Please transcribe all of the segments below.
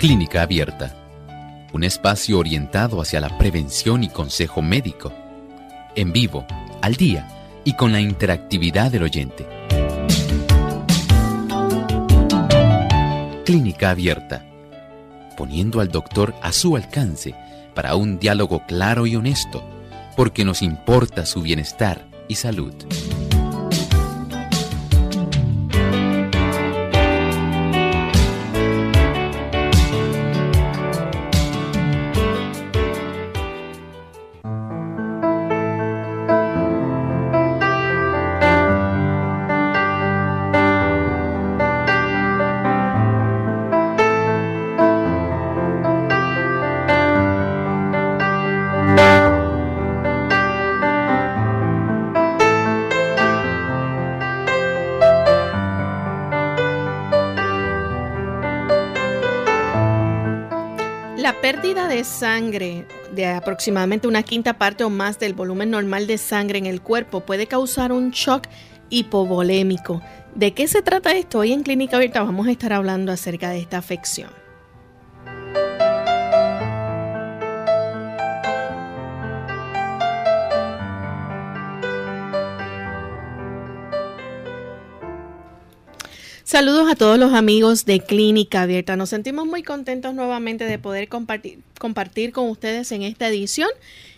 Clínica Abierta, un espacio orientado hacia la prevención y consejo médico, en vivo, al día y con la interactividad del oyente. Clínica Abierta, poniendo al doctor a su alcance para un diálogo claro y honesto, porque nos importa su bienestar y salud. Sangre de aproximadamente una quinta parte o más del volumen normal de sangre en el cuerpo puede causar un shock hipovolémico. ¿De qué se trata esto? Hoy en Clínica Abierta vamos a estar hablando acerca de esta afección. Saludos a todos los amigos de Clínica Abierta. Nos sentimos muy contentos nuevamente de poder compartir, compartir con ustedes en esta edición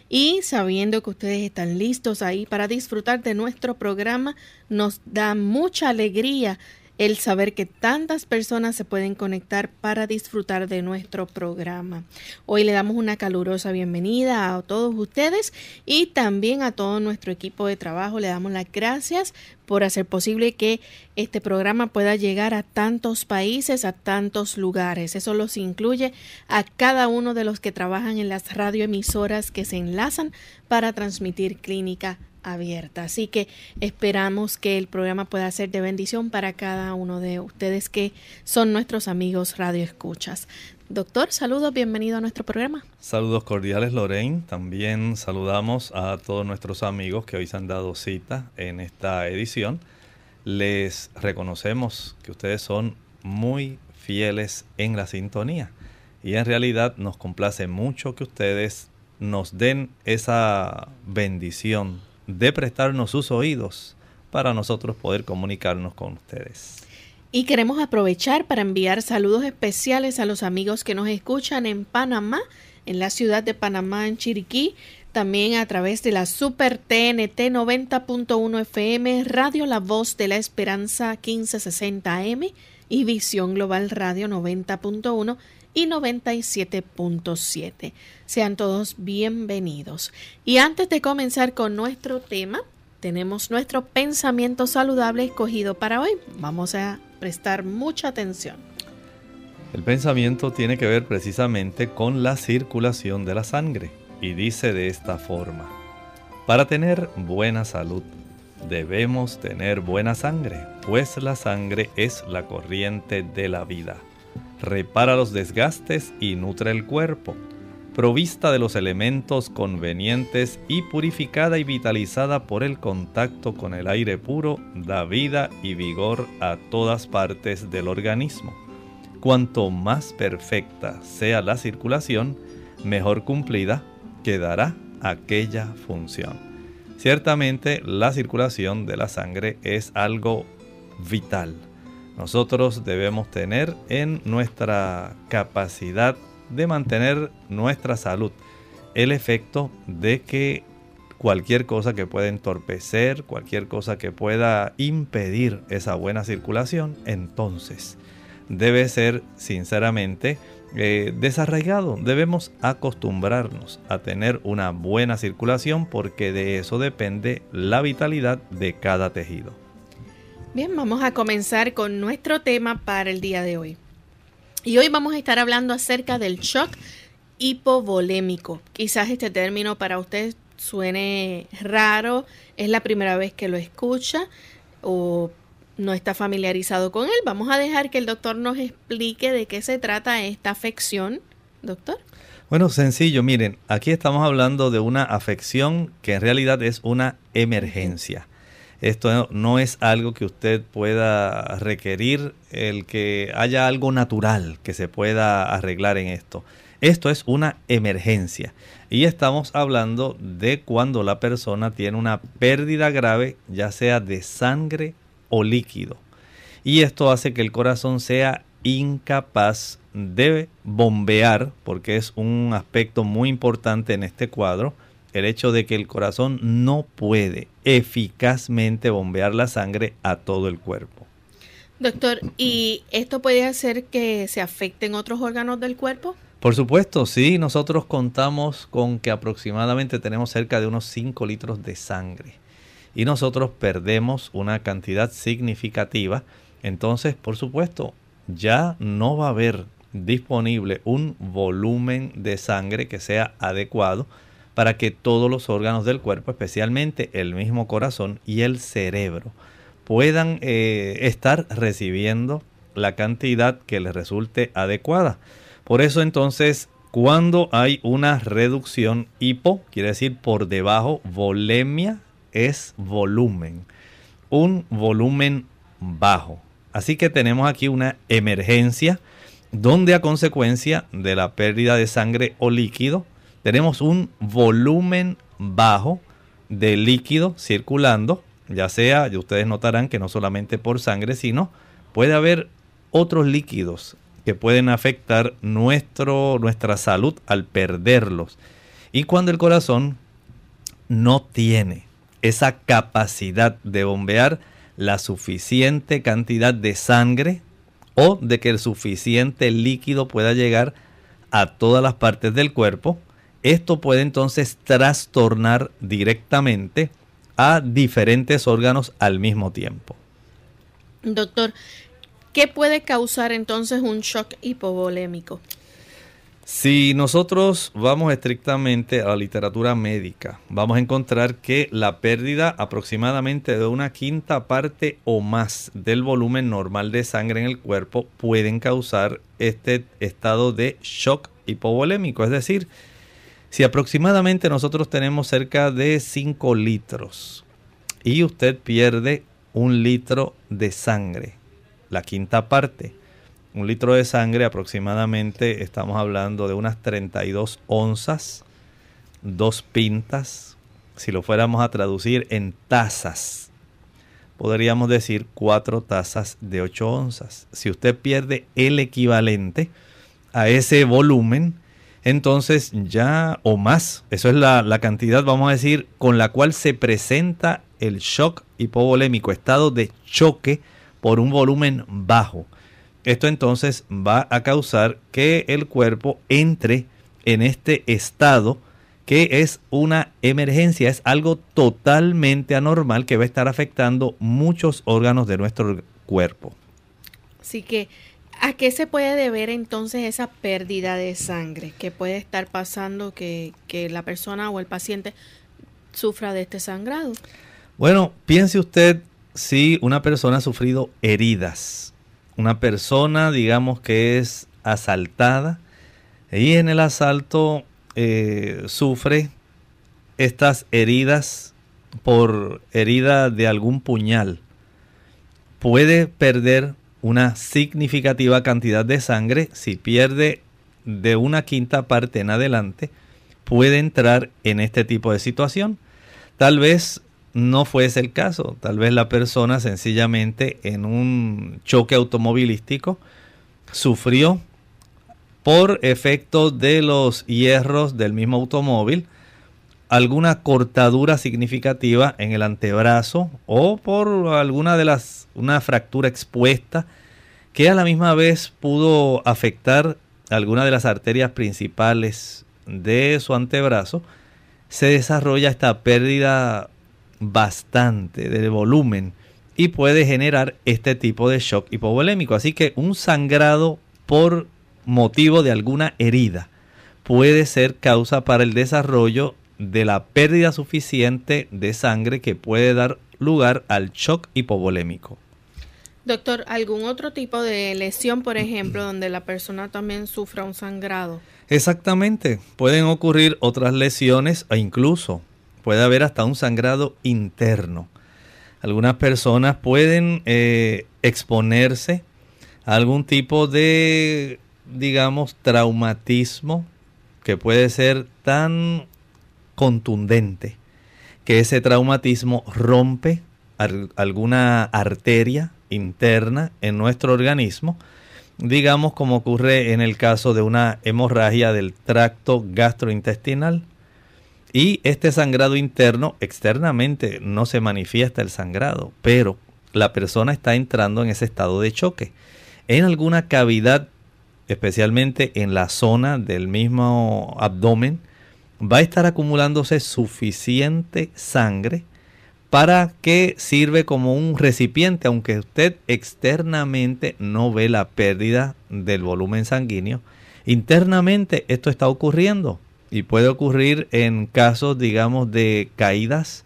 y sabiendo que ustedes están listos ahí para disfrutar de nuestro programa, nos da mucha alegría el saber que tantas personas se pueden conectar para disfrutar de nuestro programa. Hoy le damos una calurosa bienvenida a todos ustedes y también a todo nuestro equipo de trabajo. Le damos las gracias por hacer posible que este programa pueda llegar a tantos países, a tantos lugares. Eso los incluye a cada uno de los que trabajan en las radioemisoras que se enlazan para transmitir clínica abierta. Así que esperamos que el programa pueda ser de bendición para cada uno de ustedes que son nuestros amigos Radio Escuchas. Doctor, saludos, bienvenido a nuestro programa. Saludos cordiales, Lorraine. También saludamos a todos nuestros amigos que hoy se han dado cita en esta edición. Les reconocemos que ustedes son muy fieles en la sintonía y en realidad nos complace mucho que ustedes nos den esa bendición de prestarnos sus oídos para nosotros poder comunicarnos con ustedes. Y queremos aprovechar para enviar saludos especiales a los amigos que nos escuchan en Panamá, en la ciudad de Panamá, en Chiriquí, también a través de la Super TNT 90.1 FM, Radio La Voz de la Esperanza 1560 AM y Visión Global Radio 90.1 y 97.7. Sean todos bienvenidos. Y antes de comenzar con nuestro tema, tenemos nuestro pensamiento saludable escogido para hoy. Vamos a prestar mucha atención. El pensamiento tiene que ver precisamente con la circulación de la sangre y dice de esta forma, para tener buena salud debemos tener buena sangre, pues la sangre es la corriente de la vida repara los desgastes y nutre el cuerpo, provista de los elementos convenientes y purificada y vitalizada por el contacto con el aire puro, da vida y vigor a todas partes del organismo. Cuanto más perfecta sea la circulación, mejor cumplida quedará aquella función. Ciertamente la circulación de la sangre es algo vital nosotros debemos tener en nuestra capacidad de mantener nuestra salud el efecto de que cualquier cosa que pueda entorpecer, cualquier cosa que pueda impedir esa buena circulación, entonces debe ser sinceramente eh, desarraigado. Debemos acostumbrarnos a tener una buena circulación porque de eso depende la vitalidad de cada tejido. Bien, vamos a comenzar con nuestro tema para el día de hoy. Y hoy vamos a estar hablando acerca del shock hipovolémico. Quizás este término para usted suene raro, es la primera vez que lo escucha o no está familiarizado con él. Vamos a dejar que el doctor nos explique de qué se trata esta afección, doctor. Bueno, sencillo, miren, aquí estamos hablando de una afección que en realidad es una emergencia. Esto no es algo que usted pueda requerir, el que haya algo natural que se pueda arreglar en esto. Esto es una emergencia. Y estamos hablando de cuando la persona tiene una pérdida grave, ya sea de sangre o líquido. Y esto hace que el corazón sea incapaz de bombear, porque es un aspecto muy importante en este cuadro, el hecho de que el corazón no puede eficazmente bombear la sangre a todo el cuerpo. Doctor, ¿y esto puede hacer que se afecten otros órganos del cuerpo? Por supuesto, sí, nosotros contamos con que aproximadamente tenemos cerca de unos 5 litros de sangre y nosotros perdemos una cantidad significativa, entonces, por supuesto, ya no va a haber disponible un volumen de sangre que sea adecuado para que todos los órganos del cuerpo, especialmente el mismo corazón y el cerebro, puedan eh, estar recibiendo la cantidad que les resulte adecuada. Por eso entonces, cuando hay una reducción hipo, quiere decir por debajo, volemia es volumen, un volumen bajo. Así que tenemos aquí una emergencia donde a consecuencia de la pérdida de sangre o líquido, tenemos un volumen bajo de líquido circulando, ya sea, y ustedes notarán que no solamente por sangre, sino puede haber otros líquidos que pueden afectar nuestro, nuestra salud al perderlos. Y cuando el corazón no tiene esa capacidad de bombear la suficiente cantidad de sangre o de que el suficiente líquido pueda llegar a todas las partes del cuerpo, esto puede entonces trastornar directamente a diferentes órganos al mismo tiempo. Doctor, ¿qué puede causar entonces un shock hipovolémico? Si nosotros vamos estrictamente a la literatura médica, vamos a encontrar que la pérdida aproximadamente de una quinta parte o más del volumen normal de sangre en el cuerpo pueden causar este estado de shock hipovolémico. Es decir, si aproximadamente nosotros tenemos cerca de 5 litros y usted pierde un litro de sangre, la quinta parte, un litro de sangre aproximadamente estamos hablando de unas 32 onzas, dos pintas. Si lo fuéramos a traducir en tazas, podríamos decir cuatro tazas de 8 onzas. Si usted pierde el equivalente a ese volumen, entonces ya o más, eso es la, cantidad, vamos a decir, con la cual se presenta el shock hipovolémico, estado de choque por un volumen bajo. Esto entonces va a causar que el cuerpo entre en este estado que es una emergencia, es algo totalmente anormal que va a estar afectando muchos órganos de nuestro cuerpo. Así que, ¿a qué se puede deber entonces esa pérdida de sangre que puede estar pasando que, que la persona o el paciente sufra de este sangrado? Bueno, piense usted si una persona ha sufrido heridas una persona, digamos que es asaltada y en el asalto eh, sufre estas heridas por herida de algún puñal, puede perder una significativa cantidad de sangre. Si pierde de una quinta parte en adelante, puede entrar en este tipo de situación. Tal vez no fuese el caso. Tal vez la persona sencillamente en un choque automovilístico sufrió por efecto de los hierros del mismo automóvil alguna cortadura significativa en el antebrazo o por alguna de las una fractura expuesta que a la misma vez pudo afectar alguna de las arterias principales de su antebrazo se desarrolla esta pérdida bastante de volumen y puede generar este tipo de shock hipovolémico. Así que un sangrado por motivo de alguna herida puede ser causa para el desarrollo de la pérdida suficiente de sangre que puede dar lugar al shock hipovolémico. Doctor, ¿algún otro tipo de lesión, por ejemplo, donde la persona también sufra un sangrado? Exactamente, pueden ocurrir otras lesiones e incluso puede haber hasta un sangrado interno. Algunas personas pueden eh, exponerse a algún tipo de, digamos, traumatismo que puede ser tan contundente que ese traumatismo rompe alguna arteria interna en nuestro organismo digamos como ocurre en el caso de una hemorragia del tracto gastrointestinal. Y este sangrado interno, externamente no se manifiesta el sangrado, pero la persona está entrando en ese estado de choque. En alguna cavidad, especialmente en la zona del mismo abdomen, va a estar acumulándose suficiente sangre para que sirve como un recipiente, aunque usted externamente no ve la pérdida del volumen sanguíneo, internamente esto está ocurriendo y puede ocurrir en casos, digamos, de caídas.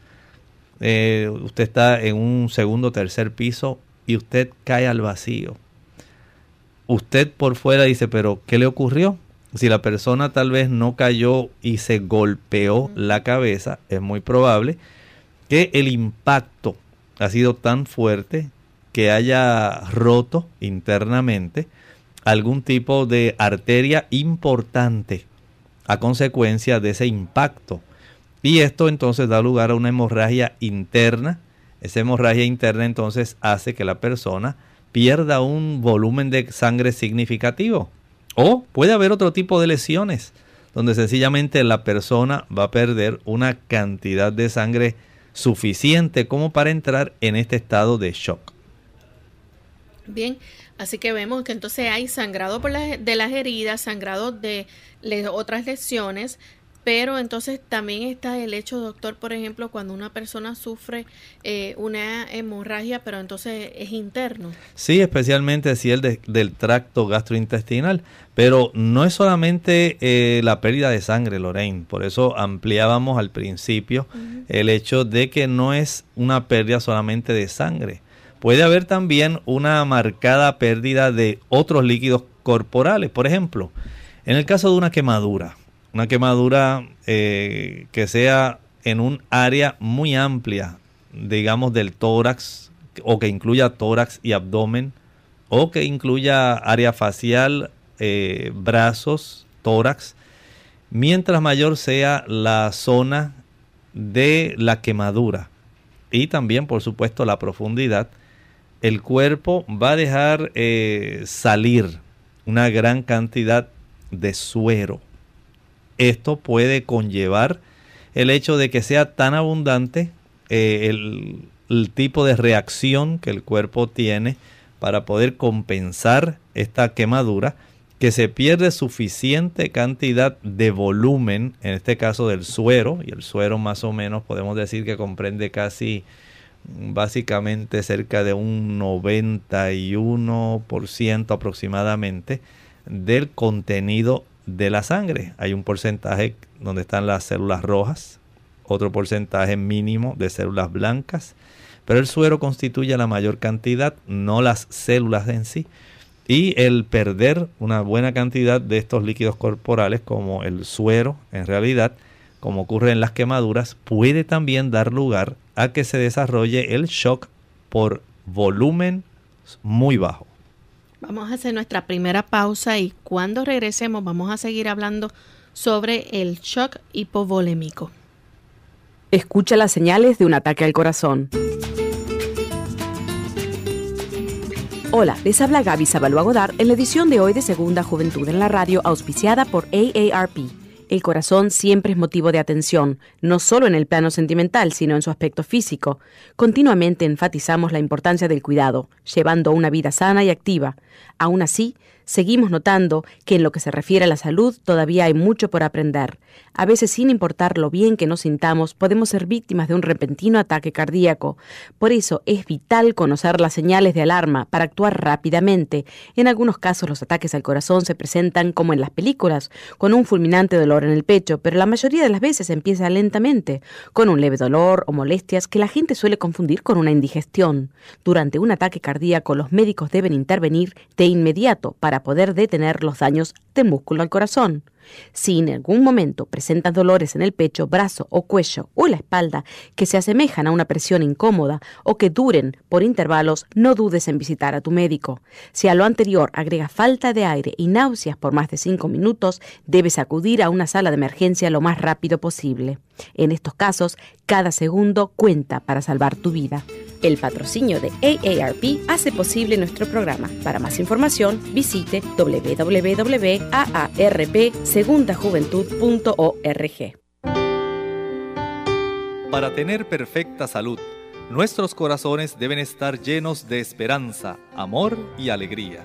Eh, usted está en un segundo o tercer piso y usted cae al vacío. Usted por fuera dice, pero ¿qué le ocurrió? Si la persona tal vez no cayó y se golpeó la cabeza, es muy probable que el impacto ha sido tan fuerte que haya roto internamente algún tipo de arteria importante a consecuencia de ese impacto. Y esto entonces da lugar a una hemorragia interna. Esa hemorragia interna entonces hace que la persona pierda un volumen de sangre significativo. O puede haber otro tipo de lesiones donde sencillamente la persona va a perder una cantidad de sangre suficiente como para entrar en este estado de shock. Bien, así que vemos que entonces hay sangrado por de las heridas, sangrado de otras lesiones, pero entonces también está el hecho, doctor, por ejemplo, cuando una persona sufre eh, una hemorragia, pero entonces es interno. Sí, especialmente si es del tracto gastrointestinal. Pero no es solamente eh, la pérdida de sangre, Lorraine. Por eso ampliábamos al principio el hecho de que no es una pérdida solamente de sangre. Puede haber también una marcada pérdida de otros líquidos corporales. Por ejemplo, en el caso de una quemadura una quemadura eh, que sea en un área muy amplia, digamos del tórax, o que incluya tórax y abdomen, o que incluya área facial, eh, brazos, tórax, mientras mayor sea la zona de la quemadura y también por supuesto la profundidad, el cuerpo va a dejar eh, salir una gran cantidad de suero esto puede conllevar el hecho de que sea tan abundante eh, el, tipo de reacción que el cuerpo tiene para poder compensar esta quemadura, que se pierde suficiente cantidad de volumen, en este caso del suero, y el suero más o menos podemos decir que comprende casi básicamente cerca de un 91% aproximadamente del contenido de la sangre. Hay un porcentaje donde están las células rojas, otro porcentaje mínimo de células blancas, pero el suero constituye la mayor cantidad, no las células en sí. Y el perder una buena cantidad de estos líquidos corporales, como el suero, en realidad, como ocurre en las quemaduras, puede también dar lugar a que se desarrolle el shock por volumen muy bajo. Vamos a hacer nuestra primera pausa y cuando regresemos vamos a seguir hablando sobre el shock hipovolémico. Escucha las señales de un ataque al corazón. Hola, les habla Gaby Zabalúa Godard en la edición de hoy de Segunda Juventud en la Radio, auspiciada por AARP. El corazón siempre es motivo de atención, no solo en el plano sentimental, sino en su aspecto físico. Continuamente enfatizamos la importancia del cuidado, llevando una vida sana y activa. Aún así, seguimos notando que en lo que se refiere a la salud todavía hay mucho por aprender. A veces, sin importar lo bien que nos sintamos, podemos ser víctimas de un repentino ataque cardíaco. Por eso es vital conocer las señales de alarma para actuar rápidamente. En algunos casos los ataques al corazón se presentan como en las películas, con un fulminante dolor en el pecho, pero la mayoría de las veces empieza lentamente, con un leve dolor o molestias que la gente suele confundir con una indigestión. Durante un ataque cardíaco los médicos deben intervenir de inmediato para poder detener los daños de músculo al corazón. Si en algún momento presentas dolores en el pecho, brazo o cuello o la espalda que se asemejan a una presión incómoda o que duren por intervalos, no dudes en visitar a tu médico. Si a lo anterior agrega falta de aire y náuseas por más de 5 minutos, debes acudir a una sala de emergencia lo más rápido posible. En estos casos, cada segundo cuenta para salvar tu vida. El patrocinio de AARP hace posible nuestro programa. Para más información, visite www.aarpsegundajuventud.org. Para tener perfecta salud, nuestros corazones deben estar llenos de esperanza, amor y alegría.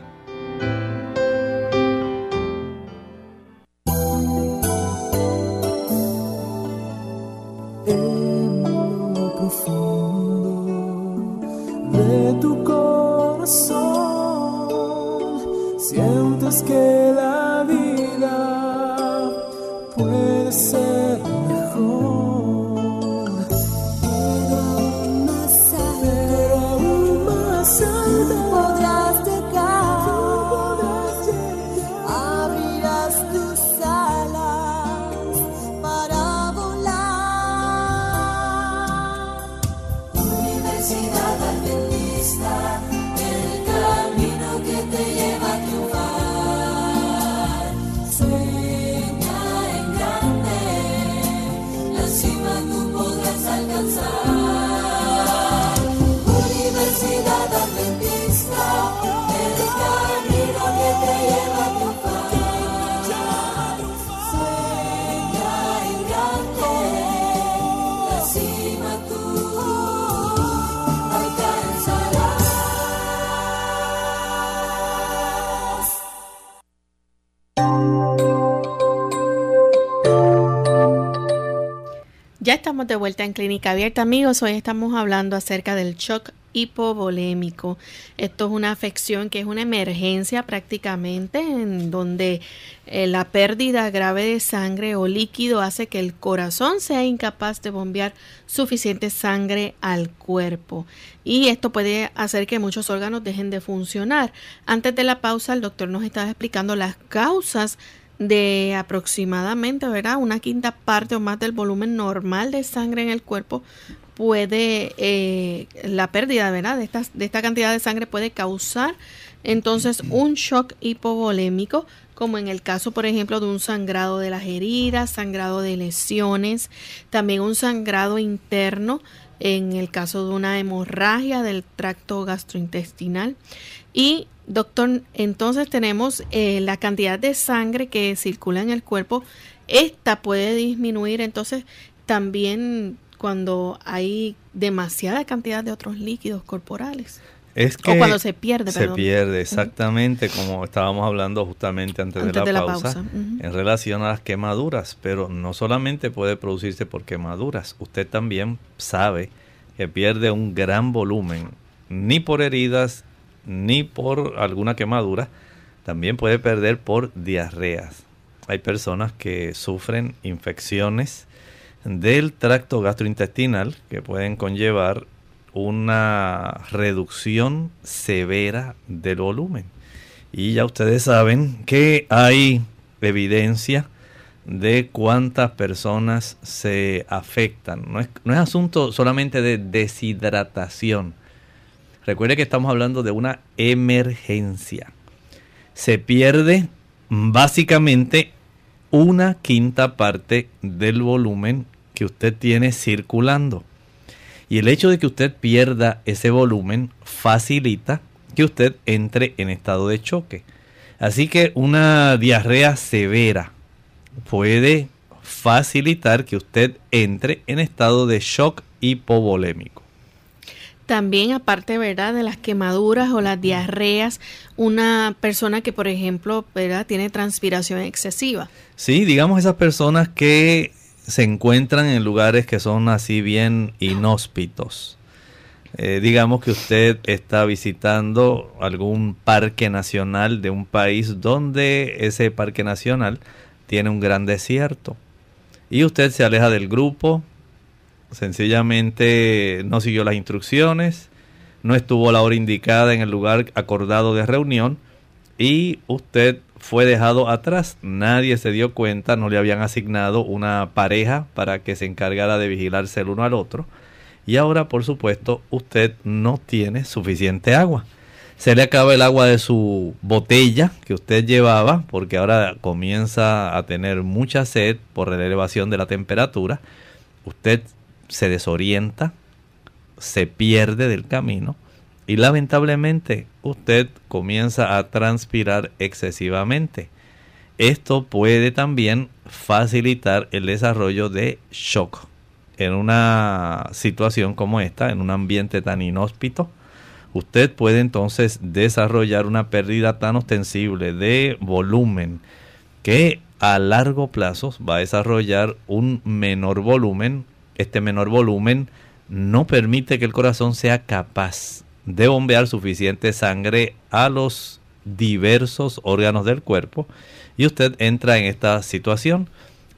que la de vuelta en Clínica Abierta, amigos. Hoy estamos hablando acerca del shock hipovolémico. Esto es una afección que es una emergencia prácticamente en donde eh, la pérdida grave de sangre o líquido hace que el corazón sea incapaz de bombear suficiente sangre al cuerpo. Y esto puede hacer que muchos órganos dejen de funcionar. Antes de la pausa, el doctor nos estaba explicando las causas de aproximadamente, ¿verdad? Una quinta parte o más del volumen normal de sangre en el cuerpo puede, eh, la pérdida, ¿verdad? De, estas, de esta cantidad de sangre puede causar entonces un shock hipovolémico, como en el caso, por ejemplo, de un sangrado de las heridas, sangrado de lesiones, también un sangrado interno en el caso de una hemorragia del tracto gastrointestinal. Y doctor, entonces tenemos eh, la cantidad de sangre que circula en el cuerpo. Esta puede disminuir entonces también cuando hay demasiada cantidad de otros líquidos corporales. Es O cuando se pierde, se perdón. pierde exactamente como estábamos hablando justamente antes, Antes de la de la pausa, en relación a las quemaduras, pero no solamente puede producirse por quemaduras, usted también sabe que pierde un gran volumen, ni por heridas, ni por alguna quemadura, también puede perder por diarreas. Hay personas que sufren infecciones del tracto gastrointestinal que pueden conllevar una reducción severa del volumen. Y ya ustedes saben que hay evidencia de cuántas personas se afectan. No es, no es asunto solamente de deshidratación. Recuerde que estamos hablando de una emergencia. Se pierde básicamente una quinta parte del volumen que usted tiene circulando. Y el hecho de que usted pierda ese volumen facilita que usted entre en estado de choque. Así que una diarrea severa puede facilitar que usted entre en estado de shock hipovolémico. También, aparte, ¿verdad?, de las quemaduras o las diarreas, una persona que, por ejemplo, ¿verdad?, tiene transpiración excesiva. Sí, digamos esas personas que se encuentran en lugares que son así bien inhóspitos. Eh, digamos que usted está visitando algún parque nacional de un país donde ese parque nacional tiene un gran desierto. Y usted se aleja del grupo, sencillamente no siguió las instrucciones, no estuvo a la hora indicada en el lugar acordado de reunión y usted fue dejado atrás. Nadie se dio cuenta, no le habían asignado una pareja para que se encargara de vigilarse el uno al otro. Y ahora, por supuesto, usted no tiene suficiente agua. Se le acaba el agua de su botella que usted llevaba, porque ahora comienza a tener mucha sed por la elevación de la temperatura. Usted se desorienta, se pierde del camino y lamentablemente usted comienza a transpirar excesivamente. Esto puede también facilitar el desarrollo de shock en una situación como esta, en un ambiente tan inhóspito. Usted puede entonces desarrollar una pérdida tan ostensible de volumen que a largo plazo va a desarrollar un menor volumen. Este menor volumen no permite que el corazón sea capaz de bombear suficiente sangre a los diversos órganos del cuerpo y usted entra en esta situación.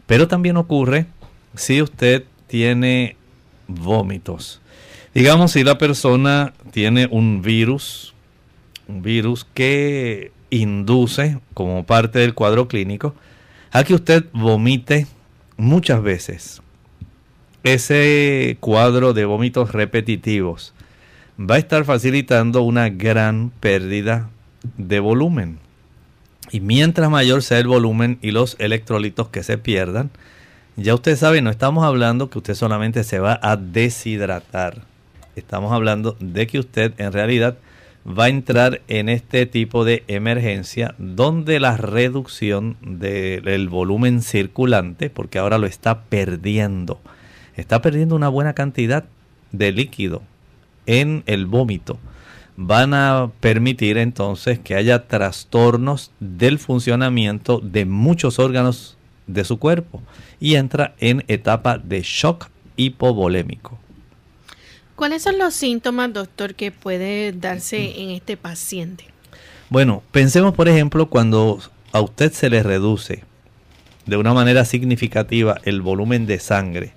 Pero también ocurre si usted tiene vómitos. Digamos si la persona tiene un virus, un virus que induce como parte del cuadro clínico a que usted vomite muchas veces ese cuadro de vómitos repetitivos va a estar facilitando una gran pérdida de volumen. Y mientras mayor sea el volumen y los electrolitos que se pierdan, ya usted sabe, no estamos hablando que usted solamente se va a deshidratar. Estamos hablando de que usted en realidad va a entrar en este tipo de emergencia donde la reducción del volumen circulante, porque ahora lo está perdiendo, está perdiendo una buena cantidad de líquido en el vómito van a permitir entonces que haya trastornos del funcionamiento de muchos órganos de su cuerpo y entra en etapa de shock hipovolémico. ¿Cuáles son los síntomas, doctor, que puede darse en este paciente? Bueno, pensemos por ejemplo cuando a usted se le reduce de una manera significativa el volumen de sangre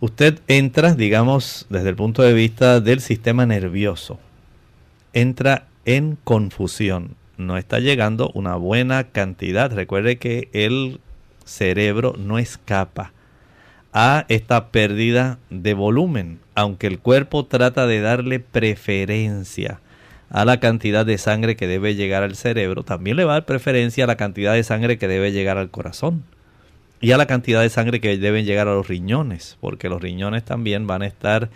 usted entra, digamos, desde el punto de vista del sistema nervioso, entra en confusión. No está llegando una buena cantidad. Recuerde que el cerebro no escapa a esta pérdida de volumen, aunque el cuerpo trata de darle preferencia a la cantidad de sangre que debe llegar al cerebro, también le va a dar preferencia a la cantidad de sangre que debe llegar al corazón y a la cantidad de sangre que deben llegar a los riñones, porque los riñones también van a estar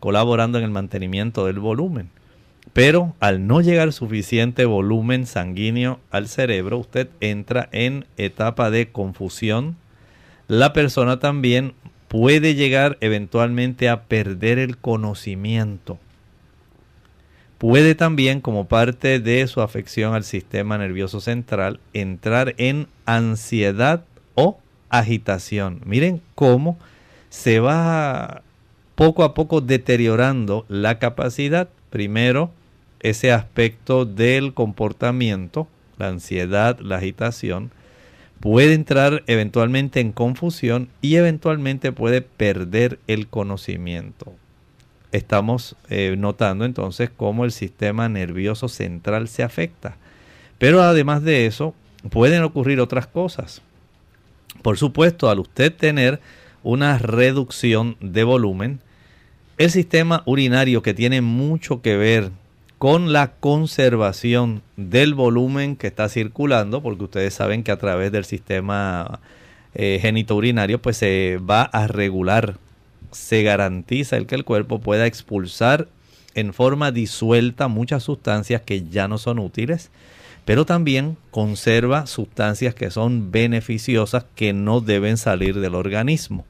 colaborando en el mantenimiento del volumen. Pero al no llegar suficiente volumen sanguíneo al cerebro, usted entra en etapa de confusión. La persona también puede llegar eventualmente a perder el conocimiento. Puede también, como parte de su afección al sistema nervioso central, entrar en ansiedad o agitación. Miren cómo se va poco a poco deteriorando la capacidad. Primero, ese aspecto del comportamiento, la ansiedad, la agitación, puede entrar eventualmente en confusión y eventualmente puede perder el conocimiento. Estamos eh, notando entonces cómo el sistema nervioso central se afecta. Pero además de eso, pueden ocurrir otras cosas. Por supuesto, al usted tener una reducción de volumen, el sistema urinario que tiene mucho que ver con la conservación del volumen que está circulando, porque ustedes saben que a través del sistema eh, genitourinario pues se va a regular, se garantiza el que el cuerpo pueda expulsar en forma disuelta muchas sustancias que ya no son útiles pero también conserva sustancias que son beneficiosas que no deben salir del organismo.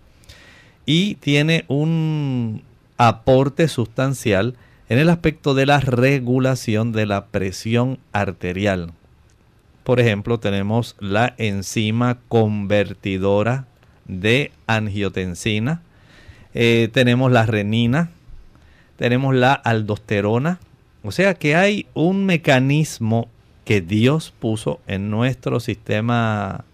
Y tiene un aporte sustancial en el aspecto de la regulación de la presión arterial. Por ejemplo, tenemos la enzima convertidora de angiotensina, eh, tenemos la renina, tenemos la aldosterona. O sea que hay un mecanismo que Dios puso en nuestro sistema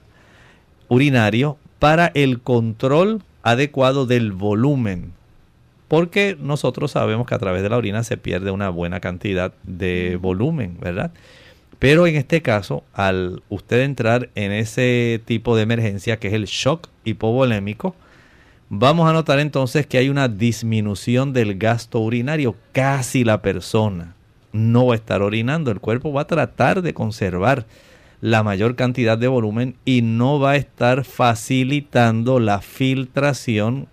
urinario para el control adecuado del volumen. Porque nosotros sabemos que a través de la orina se pierde una buena cantidad de volumen, ¿verdad? Pero en este caso, al usted entrar en ese tipo de emergencia que es el shock hipovolémico, vamos a notar entonces que hay una disminución del gasto urinario. Casi la persona no va a estar orinando, el cuerpo va a tratar de conservar la mayor cantidad de volumen y no va a estar facilitando la filtración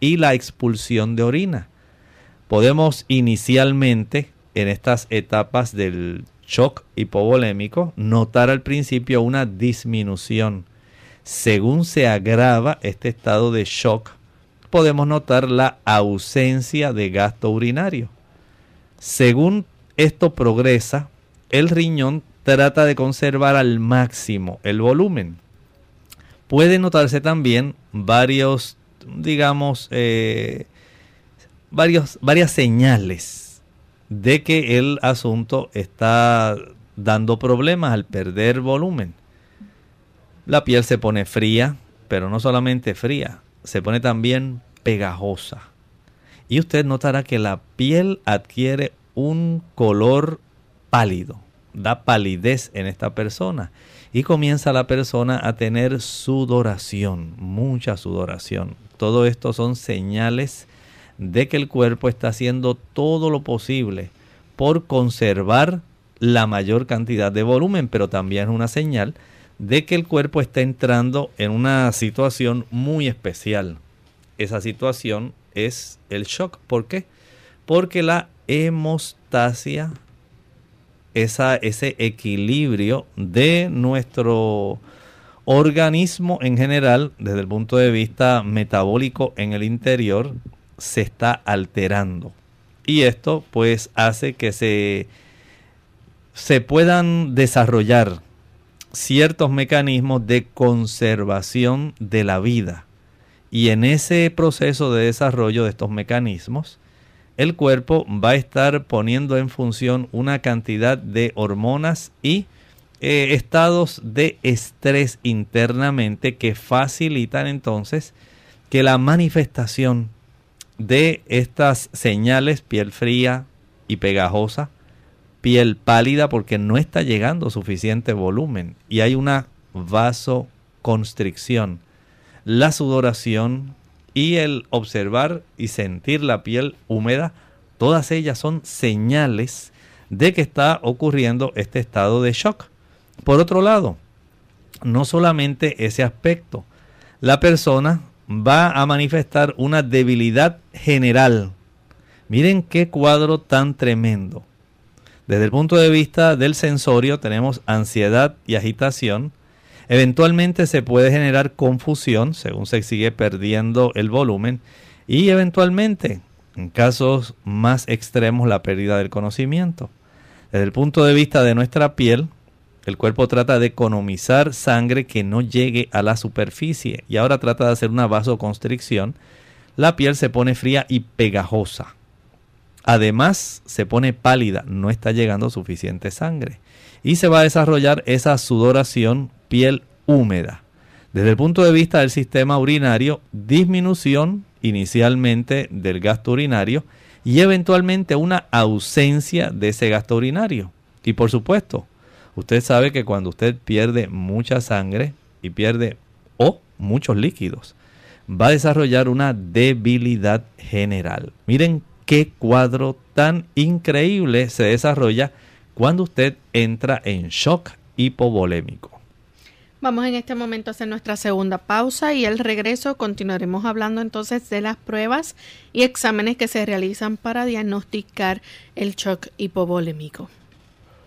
y la expulsión de orina. Podemos inicialmente en estas etapas del shock hipovolémico notar al principio una disminución. Según se agrava este estado de shock, podemos notar la ausencia de gasto urinario. Según esto progresa, el riñón trata de conservar al máximo el volumen. Puede notarse también varios, digamos, eh, varios, varias señales de que el asunto está dando problemas al perder volumen. La piel se pone fría, pero no solamente fría, se pone también pegajosa. Y usted notará que la piel adquiere un color pálido, da palidez en esta persona y comienza la persona a tener sudoración, mucha sudoración. Todo esto son señales de que el cuerpo está haciendo todo lo posible por conservar la mayor cantidad de volumen, pero también es una señal de que el cuerpo está entrando en una situación muy especial. Esa situación es el shock. ¿Por qué? Porque la hemostasia, esa, ese equilibrio de nuestro organismo en general, desde el punto de vista metabólico en el interior, se está alterando. Y esto pues hace que se, se puedan desarrollar ciertos mecanismos de conservación de la vida. Y en ese proceso de desarrollo de estos mecanismos, el cuerpo va a estar poniendo en función una cantidad de hormonas y eh, estados de estrés internamente que facilitan entonces que la manifestación de estas señales, piel fría y pegajosa, piel pálida porque no está llegando suficiente volumen y hay una vasoconstricción, la sudoración y el observar y sentir la piel húmeda, todas ellas son señales de que está ocurriendo este estado de shock. Por otro lado, no solamente ese aspecto, la persona va a manifestar una debilidad general. Miren qué cuadro tan tremendo. Desde el punto de vista del sensorio tenemos ansiedad y agitación. Eventualmente se puede generar confusión según se sigue perdiendo el volumen y eventualmente, en casos más extremos, la pérdida del conocimiento. Desde el punto de vista de nuestra piel, el cuerpo trata de economizar sangre que no llegue a la superficie y ahora trata de hacer una vasoconstricción. La piel se pone fría y pegajosa. Además, se pone pálida, no está llegando suficiente sangre. Y se va a desarrollar esa sudoración piel húmeda. Desde el punto de vista del sistema urinario, disminución inicialmente del gasto urinario y eventualmente una ausencia de ese gasto urinario. Y por supuesto, Usted sabe que cuando usted pierde mucha sangre y pierde o muchos líquidos, va a desarrollar una debilidad general. Miren qué cuadro tan increíble se desarrolla cuando usted entra en shock hipovolémico. Vamos en este momento a hacer nuestra segunda pausa y al regreso continuaremos hablando entonces de las pruebas y exámenes que se realizan para diagnosticar el shock hipovolémico.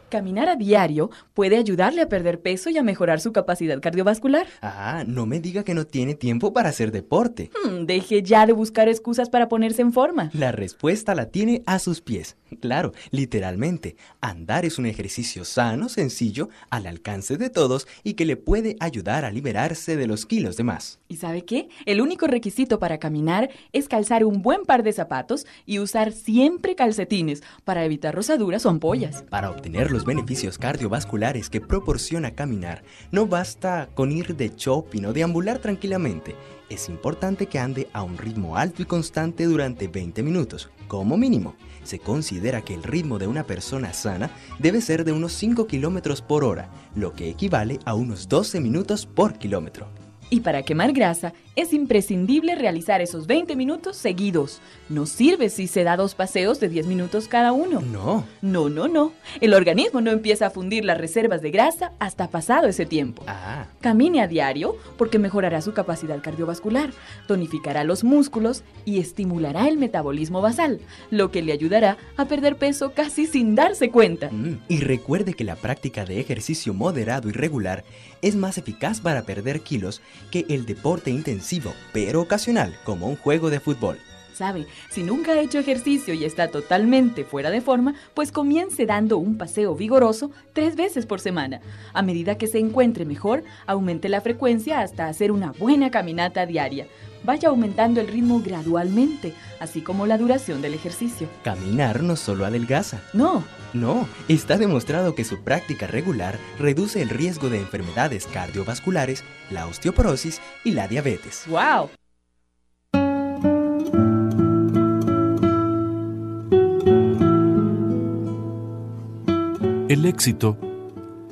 Caminar a diario puede ayudarle a perder peso y a mejorar su capacidad cardiovascular. Ah, no me diga que no tiene tiempo para hacer deporte. Hmm, deje ya de buscar excusas para ponerse en forma. La respuesta la tiene a sus pies. Claro, literalmente. Andar es un ejercicio sano, sencillo, al alcance de todos y que le puede ayudar a liberarse de los kilos de más. ¿Y sabe qué? El único requisito para caminar es calzar un buen par de zapatos y usar siempre calcetines para evitar rosaduras o ampollas. Para obtener los beneficios cardiovasculares que proporciona caminar, no basta con ir de shopping o deambular tranquilamente. Es importante que ande a un ritmo alto y constante durante 20 minutos, como mínimo. Se considera que el ritmo de una persona sana debe ser de unos 5 kilómetros por hora, lo que equivale a unos 12 minutos por kilómetro. Y para quemar grasa es imprescindible realizar esos 20 minutos seguidos. No sirve si se da dos paseos de 10 minutos cada uno. No. No, no, no. El organismo no empieza a fundir las reservas de grasa hasta pasado ese tiempo. Ah, Camine a diario porque mejorará su capacidad cardiovascular, tonificará los músculos y estimulará el metabolismo basal, lo que le ayudará a perder peso casi sin darse cuenta. mm. Y recuerde que la práctica de ejercicio moderado y regular es más eficaz para perder kilos que el deporte intensivo, pero ocasional, como un juego de fútbol. Sabe, si nunca ha hecho ejercicio y está totalmente fuera de forma, pues comience dando un paseo vigoroso tres veces por semana. A medida que se encuentre mejor, aumente la frecuencia hasta hacer una buena caminata diaria. Vaya aumentando el ritmo gradualmente, así como la duración del ejercicio. Caminar no solo adelgaza. No, No, está demostrado que su práctica regular reduce el riesgo de enfermedades cardiovasculares, la osteoporosis y la diabetes. wow. El éxito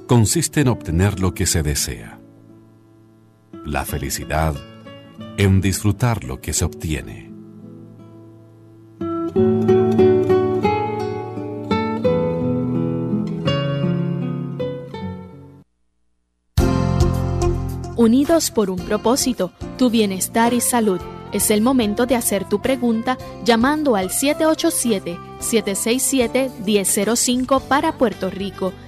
consiste en obtener lo que se desea. La felicidad en disfrutar lo que se obtiene. Unidos por un propósito, tu bienestar y salud. Es el momento de hacer tu pregunta llamando al 787-767-1005 para Puerto Rico,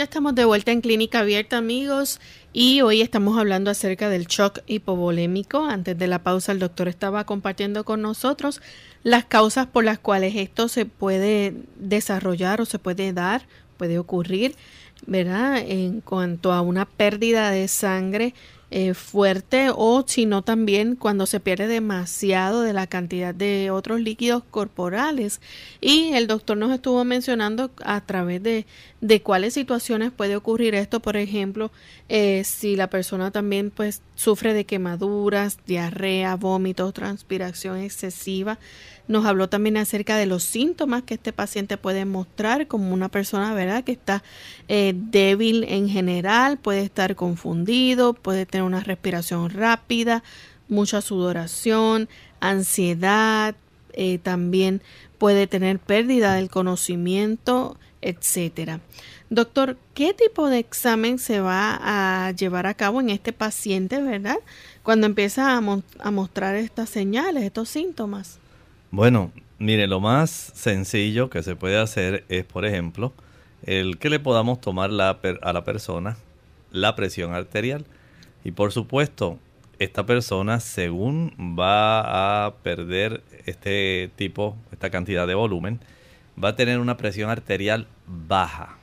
Ya estamos de vuelta en Clínica Abierta, amigos, y hoy estamos hablando acerca del shock hipovolémico. Antes de la pausa, el doctor estaba compartiendo con nosotros las causas por las cuales esto se puede desarrollar o se puede dar, puede ocurrir, ¿verdad? En cuanto a una pérdida de sangre eh, fuerte o sino también cuando se pierde demasiado de la cantidad de otros líquidos corporales. Y el doctor nos estuvo mencionando a través de, de cuáles situaciones puede ocurrir esto. Por ejemplo eh, si la persona también pues sufre de quemaduras diarrea vómitos transpiración excesiva nos habló también acerca de los síntomas que este paciente puede mostrar como una persona, ¿verdad? Que está eh, débil en general, puede estar confundido, puede tener una respiración rápida, mucha sudoración, ansiedad, eh, también puede tener pérdida del conocimiento, etcétera. Doctor, ¿qué tipo de examen se va a llevar a cabo en este paciente, verdad? Cuando empieza a, mo- a mostrar estas señales, estos síntomas. Bueno, mire, lo más sencillo que se puede hacer es, por ejemplo, el que le podamos tomar la a la persona la presión arterial. Y por supuesto, esta persona, según va a perder este tipo, esta cantidad de volumen, va a tener una presión arterial baja.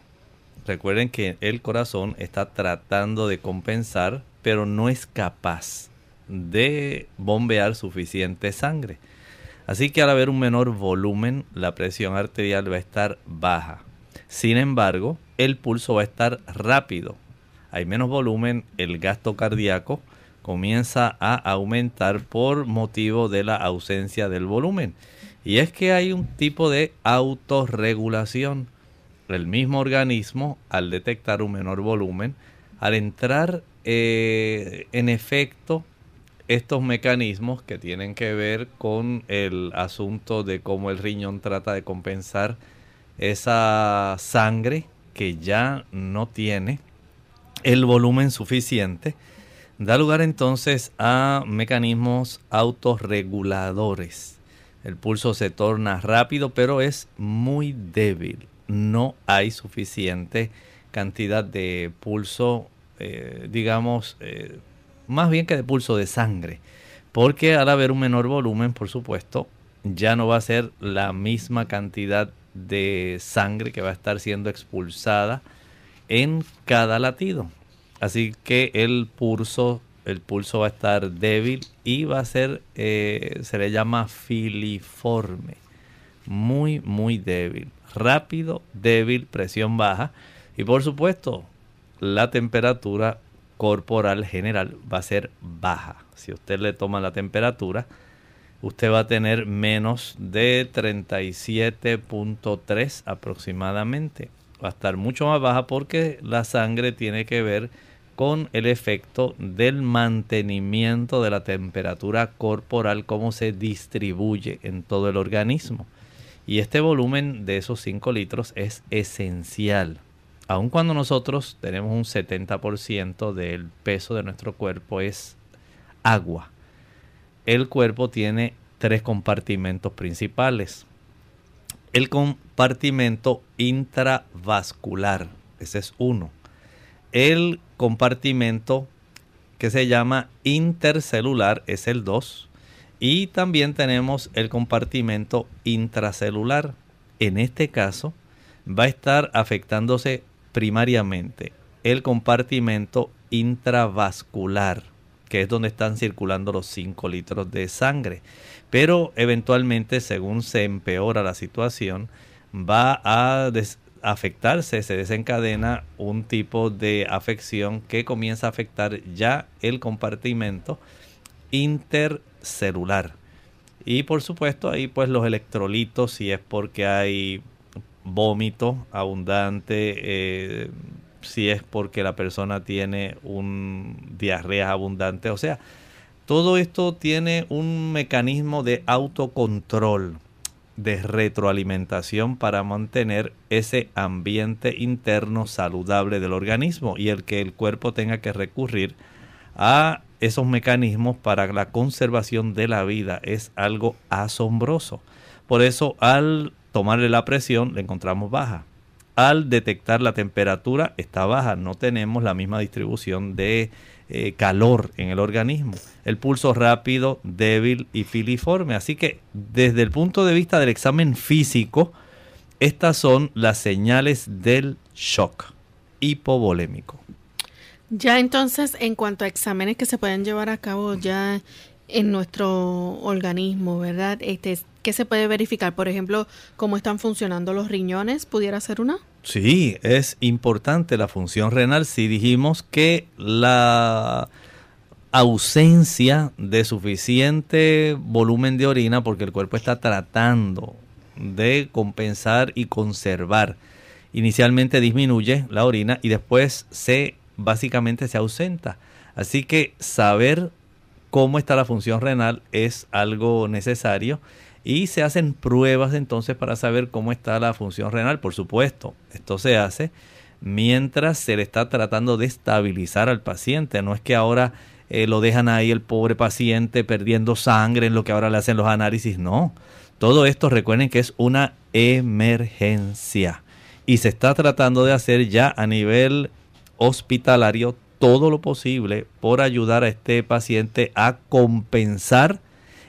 Recuerden que el corazón está tratando de compensar, pero no es capaz de bombear suficiente sangre. Así que al haber un menor volumen, la presión arterial va a estar baja. Sin embargo, el pulso va a estar rápido. Hay menos volumen, el gasto cardíaco comienza a aumentar por motivo de la ausencia del volumen. Y es que hay un tipo de autorregulación. El mismo organismo, al detectar un menor volumen, al entrar eh, en efecto estos mecanismos que tienen que ver con el asunto de cómo el riñón trata de compensar esa sangre que ya no tiene el volumen suficiente, da lugar entonces a mecanismos autorreguladores. El pulso se torna rápido, pero es muy débil. No hay suficiente cantidad de pulso, eh, digamos, eh, más bien que de pulso de sangre, porque al haber un menor volumen, por supuesto, ya no va a ser la misma cantidad de sangre que va a estar siendo expulsada en cada latido. Así que el pulso, el pulso va a estar débil y va a ser, eh, se le llama filiforme. Muy, muy débil. Rápido, débil, presión baja. Y por supuesto, la temperatura corporal general va a ser baja. Si usted le toma la temperatura, usted va a tener menos de 37.3 aproximadamente. Va a estar mucho más baja porque la sangre tiene que ver con el efecto del mantenimiento de la temperatura corporal, cómo se distribuye en todo el organismo. Y este volumen de esos 5 litros es esencial. Aun cuando nosotros tenemos un 70% del peso de nuestro cuerpo es agua el cuerpo tiene tres compartimentos principales. El compartimento intravascular, ese es uno. El compartimento que se llama intercelular es el 2. Y también tenemos el compartimento intracelular. En este caso va a estar afectándose primariamente el compartimento intravascular que es donde están circulando los 5 litros de sangre. Pero eventualmente, según se empeora la situación, va a afectarse, se desencadena un tipo de afección que comienza a afectar ya el compartimento intercelular. Y por supuesto ahí pues los electrolitos, si es porque hay vómito abundante, eh, si es porque la persona tiene un diarrea abundante. O sea, todo esto tiene un mecanismo de autocontrol, de retroalimentación para mantener ese ambiente interno saludable del organismo y el que el cuerpo tenga que recurrir a esos mecanismos para la conservación de la vida es algo asombroso. Por eso al tomarle la presión le encontramos baja al detectar la temperatura está baja, no tenemos la misma distribución de eh, calor en el organismo. El pulso rápido, débil y filiforme. Así que desde el punto de vista del examen físico, estas son las señales del shock hipovolémico. Ya entonces, en cuanto a exámenes que se pueden llevar a cabo ya en nuestro organismo, ¿verdad? Este, ¿Qué se puede verificar? Por ejemplo, cómo están funcionando los riñones, ¿pudiera ser una? Sí, es importante la función renal. Si dijimos que la ausencia de suficiente volumen de orina, porque el cuerpo está tratando de compensar y conservar, inicialmente disminuye la orina y después se básicamente se ausenta. Así que saber cómo está la función renal es algo necesario y se hacen pruebas entonces para saber cómo está la función renal. Por supuesto, esto se hace mientras se le está tratando de estabilizar al paciente. No es que ahora eh, lo dejan ahí el pobre paciente perdiendo sangre en lo que ahora le hacen los análisis. No, todo esto recuerden que es una emergencia y se está tratando de hacer ya a nivel hospitalario todo lo posible por ayudar a este paciente a compensar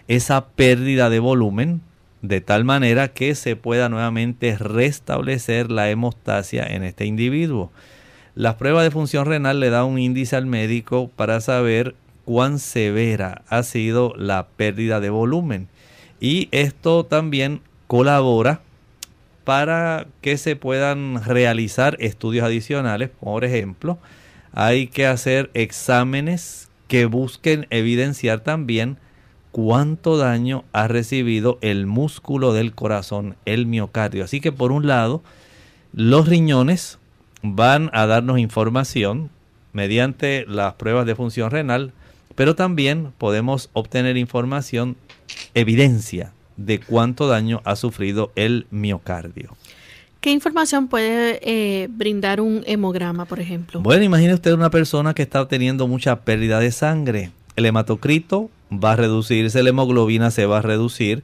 esa pérdida de volumen de tal manera que se pueda nuevamente restablecer la hemostasia en este individuo. Las pruebas de función renal le da un índice al médico para saber cuán severa ha sido la pérdida de volumen. Y esto también colabora para que se puedan realizar estudios adicionales. Por ejemplo, hay que hacer exámenes que busquen evidenciar también cuánto daño ha recibido el músculo del corazón, el miocardio. Así que por un lado, los riñones van a darnos información mediante las pruebas de función renal, pero también podemos obtener información, evidencia de cuánto daño ha sufrido el miocardio. ¿Qué información puede eh, brindar un hemograma, por ejemplo? Bueno, imagine usted una persona que está teniendo mucha pérdida de sangre. El hematocrito va a reducirse, la hemoglobina se va a reducir.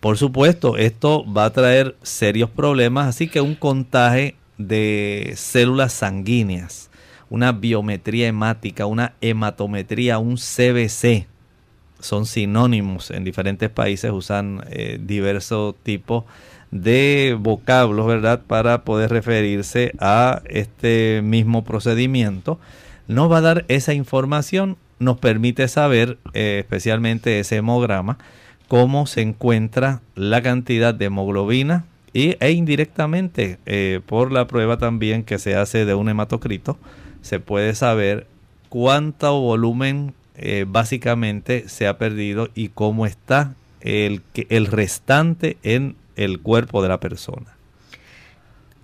Por supuesto, esto va a traer serios problemas, así que un contaje de células sanguíneas, una biometría hemática, una hematometría, un CBC. Son sinónimos en diferentes países, usan eh, diversos tipos de vocablos, ¿verdad? Para poder referirse a este mismo procedimiento. Nos va a dar esa información, nos permite saber, eh, especialmente ese hemograma, cómo se encuentra la cantidad de hemoglobina y, e indirectamente eh, por la prueba también que se hace de un hematocrito, se puede saber cuánto volumen eh, básicamente se ha perdido y cómo está el, el restante en el cuerpo de la persona.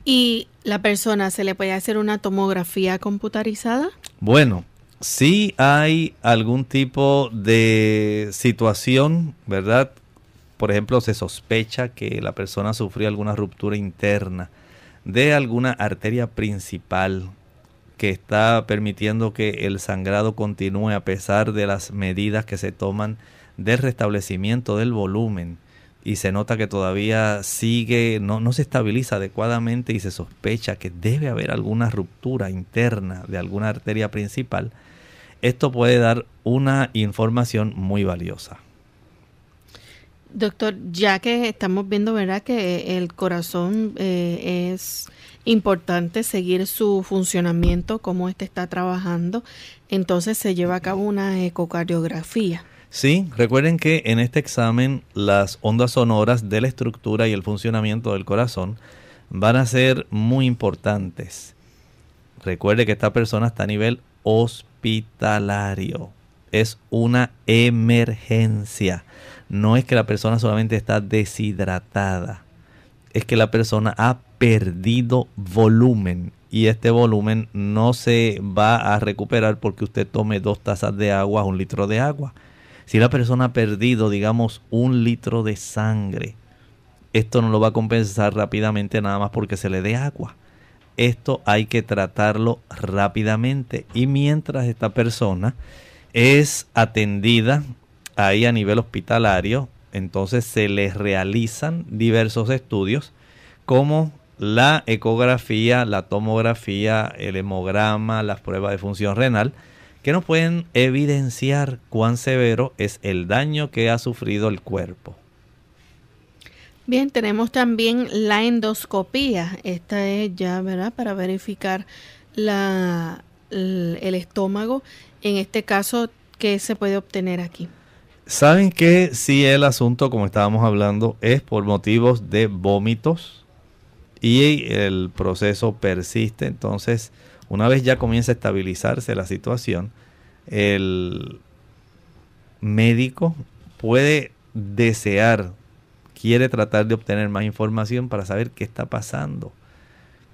¿Y la persona se le puede hacer una tomografía computarizada? Bueno, si hay algún tipo de situación, ¿verdad? Por ejemplo, se sospecha que la persona sufrió alguna ruptura interna de alguna arteria principal que está permitiendo que el sangrado continúe a pesar de las medidas que se toman de restablecimiento del volumen y se nota que todavía sigue, no, no se estabiliza adecuadamente y se sospecha que debe haber alguna ruptura interna de alguna arteria principal, esto puede dar una información muy valiosa. Doctor, ya que estamos viendo, ¿verdad?, que el corazón eh, es importante seguir su funcionamiento, cómo este está trabajando, entonces se lleva a cabo una ecocardiografía. Sí, recuerden que en este examen las ondas sonoras de la estructura y el funcionamiento del corazón van a ser muy importantes. Recuerde que esta persona está a nivel hospitalario. Es una emergencia. No es que la persona solamente está deshidratada. Es que la persona ha perdido volumen y este volumen no se va a recuperar porque usted tome dos tazas de agua, un litro de agua si la persona ha perdido, digamos, un litro de sangre, esto no lo va a compensar rápidamente nada más porque se le dé agua. Esto hay que tratarlo rápidamente y mientras esta persona es atendida ahí a nivel hospitalario, entonces se le realizan diversos estudios como la ecografía, la tomografía, el hemograma, las pruebas de función renal, que nos pueden evidenciar cuán severo es el daño que ha sufrido el cuerpo. Bien, tenemos también la endoscopía. Esta es ya, ¿verdad? Para verificar la, el estómago. En este caso, ¿qué se puede obtener aquí? Saben que si el asunto, como estábamos hablando, es por motivos de vómitos y el proceso persiste, entonces una vez ya comienza a estabilizarse la situación, el médico puede desear, quiere tratar de obtener más información para saber qué está pasando.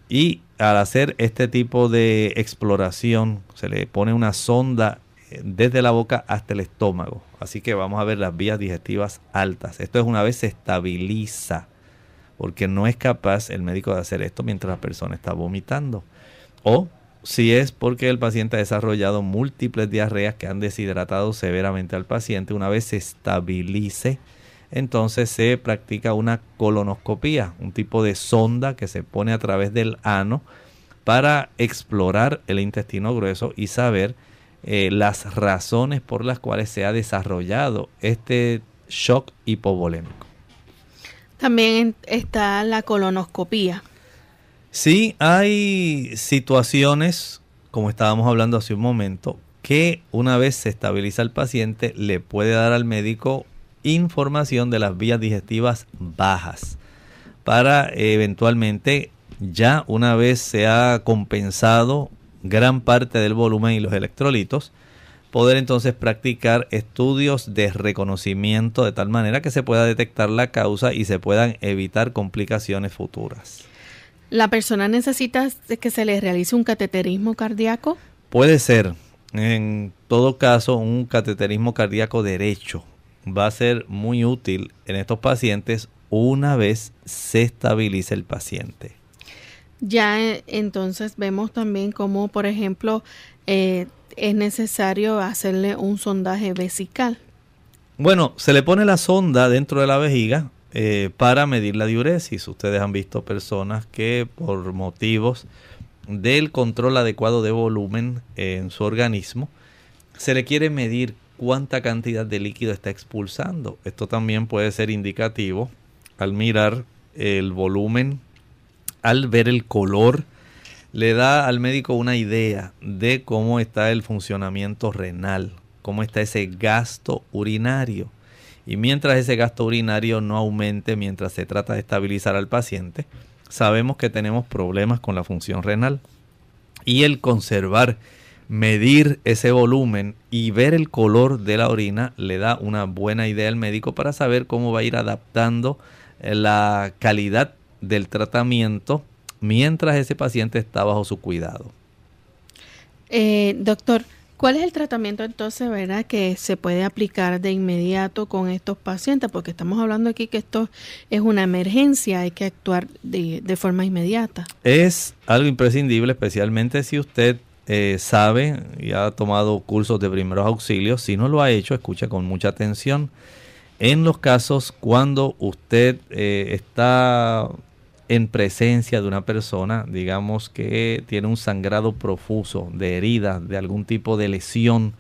Y al hacer este tipo de exploración, se le pone una sonda eh, desde la boca hasta el estómago. Así que vamos a ver las vías digestivas altas. Esto es una vez se estabiliza, porque no es capaz el médico de hacer esto mientras la persona está vomitando. O si es porque el paciente ha desarrollado múltiples diarreas que han deshidratado severamente al paciente, una vez se estabilice, entonces se practica una colonoscopía, un tipo de sonda que se pone a través del ano para explorar el intestino grueso y saber eh, las razones por las cuales se ha desarrollado este shock hipovolémico. También está la colonoscopía. Sí, hay situaciones, como estábamos hablando hace un momento, que una vez se estabiliza el paciente, le puede dar al médico información de las vías digestivas bajas para eventualmente ya una vez se ha compensado gran parte del volumen y los electrolitos, poder entonces practicar estudios de reconocimiento de tal manera que se pueda detectar la causa y se puedan evitar complicaciones futuras. ¿La persona necesita que se le realice un cateterismo cardíaco? Puede ser. En todo caso, un cateterismo cardíaco derecho va a ser muy útil en estos pacientes una vez se estabilice el paciente. Ya eh, entonces vemos también cómo, por ejemplo, eh, es necesario hacerle un sondaje vesical. Bueno, se le pone la sonda dentro de la vejiga eh, para medir la diuresis. Ustedes han visto personas que por motivos del control adecuado de volumen en su organismo, se le quiere medir cuánta cantidad de líquido está expulsando. Esto también puede ser indicativo al mirar el volumen, al ver el color, le da al médico una idea de cómo está el funcionamiento renal, cómo está ese gasto urinario. Y mientras ese gasto urinario no aumente, mientras se trata de estabilizar al paciente, sabemos que tenemos problemas con la función renal. Y el conservar, medir ese volumen y ver el color de la orina le da una buena idea al médico para saber cómo va a ir adaptando la calidad del tratamiento mientras ese paciente está bajo su cuidado. Eh, doctor, ¿cuál es el tratamiento entonces, verdad, que se puede aplicar de inmediato con estos pacientes? Porque estamos hablando aquí que esto es una emergencia, hay que actuar de, de forma inmediata. Es algo imprescindible, especialmente si usted eh, sabe y ha tomado cursos de primeros auxilios. Si no lo ha hecho, escucha con mucha atención. En los casos cuando usted eh, está en presencia de una persona, digamos que tiene un sangrado profuso de herida, de algún tipo de lesión,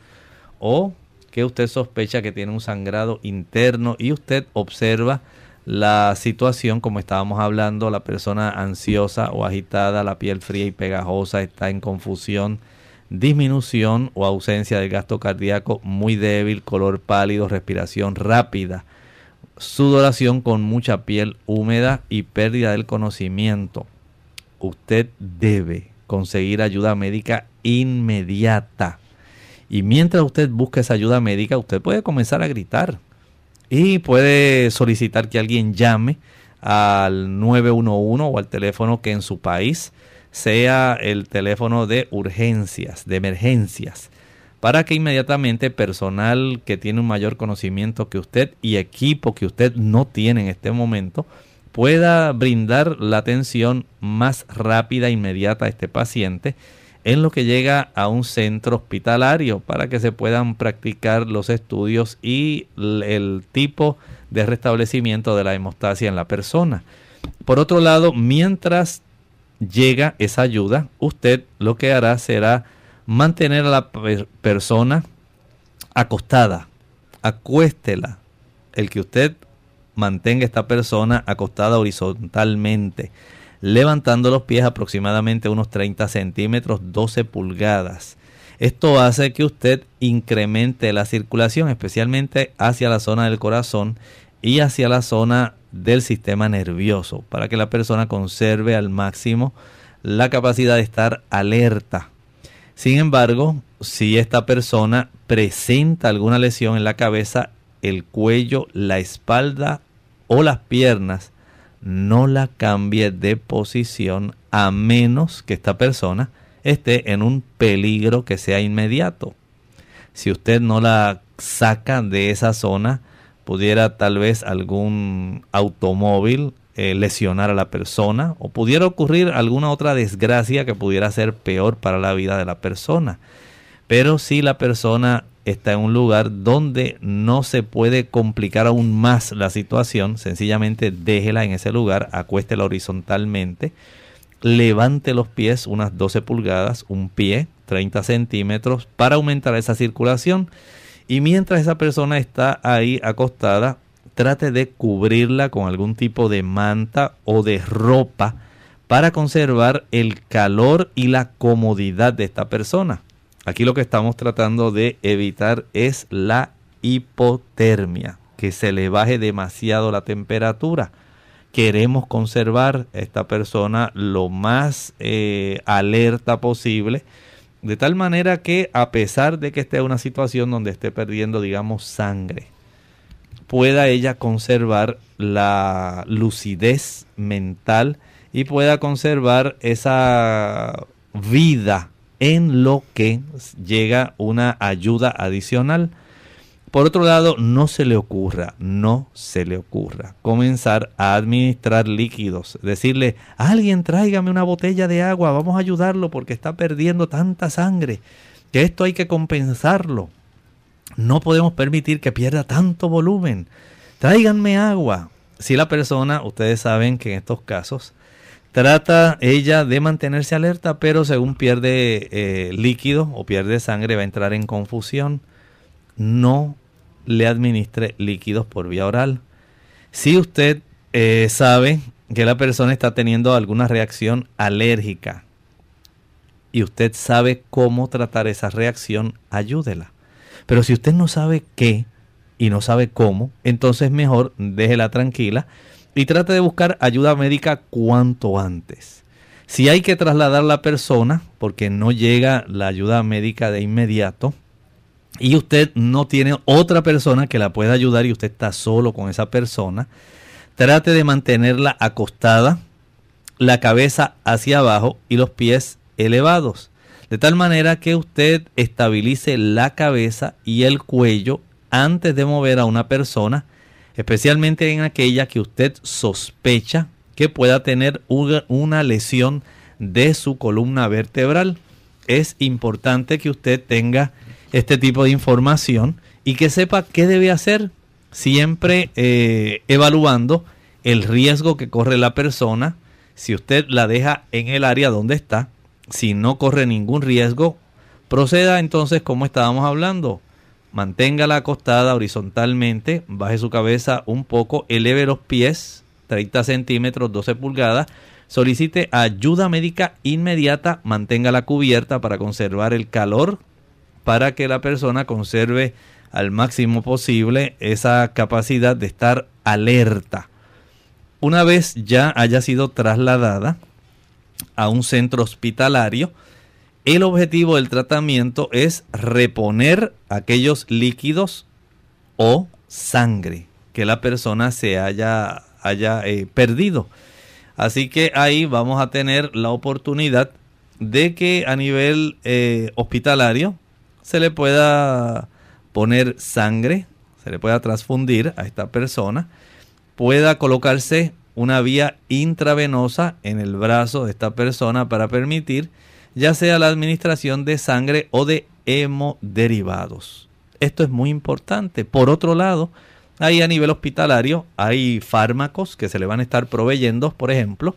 o que usted sospecha que tiene un sangrado interno y usted observa la situación como estábamos hablando, la persona ansiosa o agitada, la piel fría y pegajosa, está en confusión, disminución o ausencia del gasto cardíaco muy débil, color pálido, respiración rápida sudoración con mucha piel húmeda y pérdida del conocimiento. Usted debe conseguir ayuda médica inmediata. Y mientras usted busca esa ayuda médica, usted puede comenzar a gritar y puede solicitar que alguien llame al 911 o al teléfono que en su país sea el teléfono de urgencias, de emergencias para que inmediatamente personal que tiene un mayor conocimiento que usted y equipo que usted no tiene en este momento pueda brindar la atención más rápida e inmediata a este paciente en lo que llega a un centro hospitalario para que se puedan practicar los estudios y el tipo de restablecimiento de la hemostasia en la persona. Por otro lado, mientras llega esa ayuda, usted lo que hará será mantener a la persona acostada. Acuéstela. El que usted mantenga a esta persona acostada horizontalmente, levantando los pies aproximadamente unos 30 centímetros, 12 pulgadas. Esto hace que usted incremente la circulación, especialmente hacia la zona del corazón y hacia la zona del sistema nervioso, para que la persona conserve al máximo la capacidad de estar alerta sin embargo, si esta persona presenta alguna lesión en la cabeza, el cuello, la espalda o las piernas, no la cambie de posición a menos que esta persona esté en un peligro que sea inmediato. Si usted no la saca de esa zona, pudiera tal vez algún automóvil eh, lesionar a la persona o pudiera ocurrir alguna otra desgracia que pudiera ser peor para la vida de la persona. Pero si la persona está en un lugar donde no se puede complicar aún más la situación, sencillamente déjela en ese lugar, acuéstela horizontalmente, levante los pies unas 12 pulgadas, un pie 30 centímetros para aumentar esa circulación. Y mientras esa persona está ahí acostada, trate de cubrirla con algún tipo de manta o de ropa para conservar el calor y la comodidad de esta persona. Aquí lo que estamos tratando de evitar es la hipotermia, que se le baje demasiado la temperatura. Queremos conservar a esta persona lo más eh, alerta posible, de tal manera que a pesar de que esté en una situación donde esté perdiendo, digamos, sangre, pueda ella conservar la lucidez mental y pueda conservar esa vida en lo que llega una ayuda adicional. Por otro lado, no se le ocurra, no se le ocurra comenzar a administrar líquidos, decirle, alguien tráigame una botella de agua, vamos a ayudarlo porque está perdiendo tanta sangre, que esto hay que compensarlo. No podemos permitir que pierda tanto volumen. Tráiganme agua. Si la persona, ustedes saben que en estos casos Trata ella de mantenerse alerta, pero según pierde eh, líquido o pierde sangre va a entrar en confusión. No le administre líquidos por vía oral. Si usted eh, sabe que la persona está teniendo alguna reacción alérgica y usted sabe cómo tratar esa reacción, ayúdela. Pero si usted no sabe qué y no sabe cómo, entonces mejor déjela tranquila y trate de buscar ayuda médica cuanto antes. Si hay que trasladar la persona porque no llega la ayuda médica de inmediato y usted no tiene otra persona que la pueda ayudar y usted está solo con esa persona, trate de mantenerla acostada, la cabeza hacia abajo y los pies elevados, de tal manera que usted estabilice la cabeza y el cuello antes de mover a una persona especialmente en aquella que usted sospecha que pueda tener una lesión de su columna vertebral. Es importante que usted tenga este tipo de información y que sepa qué debe hacer, siempre eh, evaluando el riesgo que corre la persona, si usted la deja en el área donde está, si no corre ningún riesgo, proceda entonces como estábamos hablando, Manténgala acostada horizontalmente, baje su cabeza un poco, eleve los pies 30 centímetros, 12 pulgadas. Solicite ayuda médica inmediata, manténgala cubierta para conservar el calor, para que la persona conserve al máximo posible esa capacidad de estar alerta. Una vez ya haya sido trasladada a un centro hospitalario, el objetivo del tratamiento es reponer aquellos líquidos o sangre que la persona se haya, haya eh, perdido. Así que ahí vamos a tener la oportunidad de que a nivel eh, hospitalario se le pueda poner sangre, se le pueda transfundir a esta persona, pueda colocarse una vía intravenosa en el brazo de esta persona para permitir ya sea la administración de sangre o de hemoderivados. Esto es muy importante. Por otro lado, ahí a nivel hospitalario hay fármacos que se le van a estar proveyendo, por ejemplo,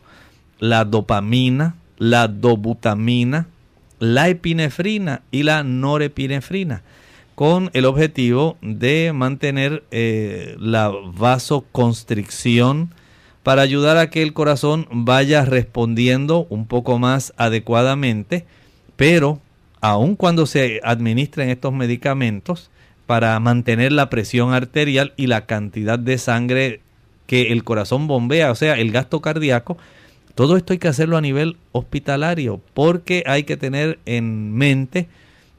la dopamina, la dobutamina, la epinefrina y la norepinefrina, con el objetivo de mantener eh, la vasoconstricción, para ayudar a que el corazón vaya respondiendo un poco más adecuadamente, pero aun cuando se administren estos medicamentos para mantener la presión arterial y la cantidad de sangre que el corazón bombea, o sea, el gasto cardíaco, todo esto hay que hacerlo a nivel hospitalario porque hay que tener en mente,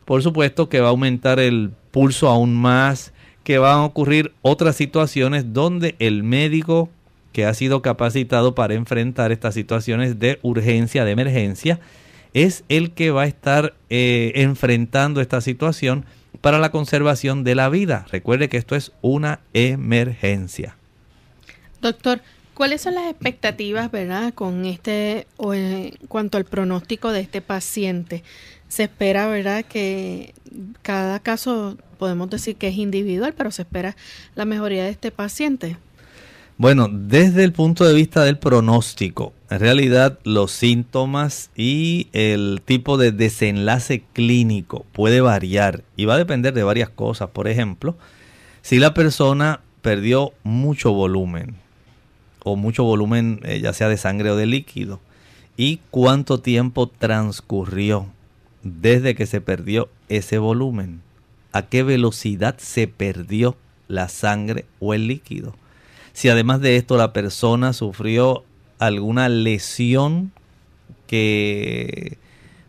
por supuesto, que va a aumentar el pulso aún más, que van a ocurrir otras situaciones donde el médico que ha sido capacitado para enfrentar estas situaciones de urgencia, de emergencia, es el que va a estar eh, enfrentando esta situación para la conservación de la vida. Recuerde que esto es una emergencia. Doctor, ¿cuáles son las expectativas, verdad, con este o en cuanto al pronóstico de este paciente? Se espera, verdad, que cada caso podemos decir que es individual, pero se espera la mejoría de este paciente. Bueno, desde el punto de vista del pronóstico, en realidad los síntomas y el tipo de desenlace clínico puede variar y va a depender de varias cosas. Por ejemplo, si la persona perdió mucho volumen o mucho volumen eh, ya sea de sangre o de líquido y cuánto tiempo transcurrió desde que se perdió ese volumen, a qué velocidad se perdió la sangre o el líquido si además de esto la persona sufrió alguna lesión que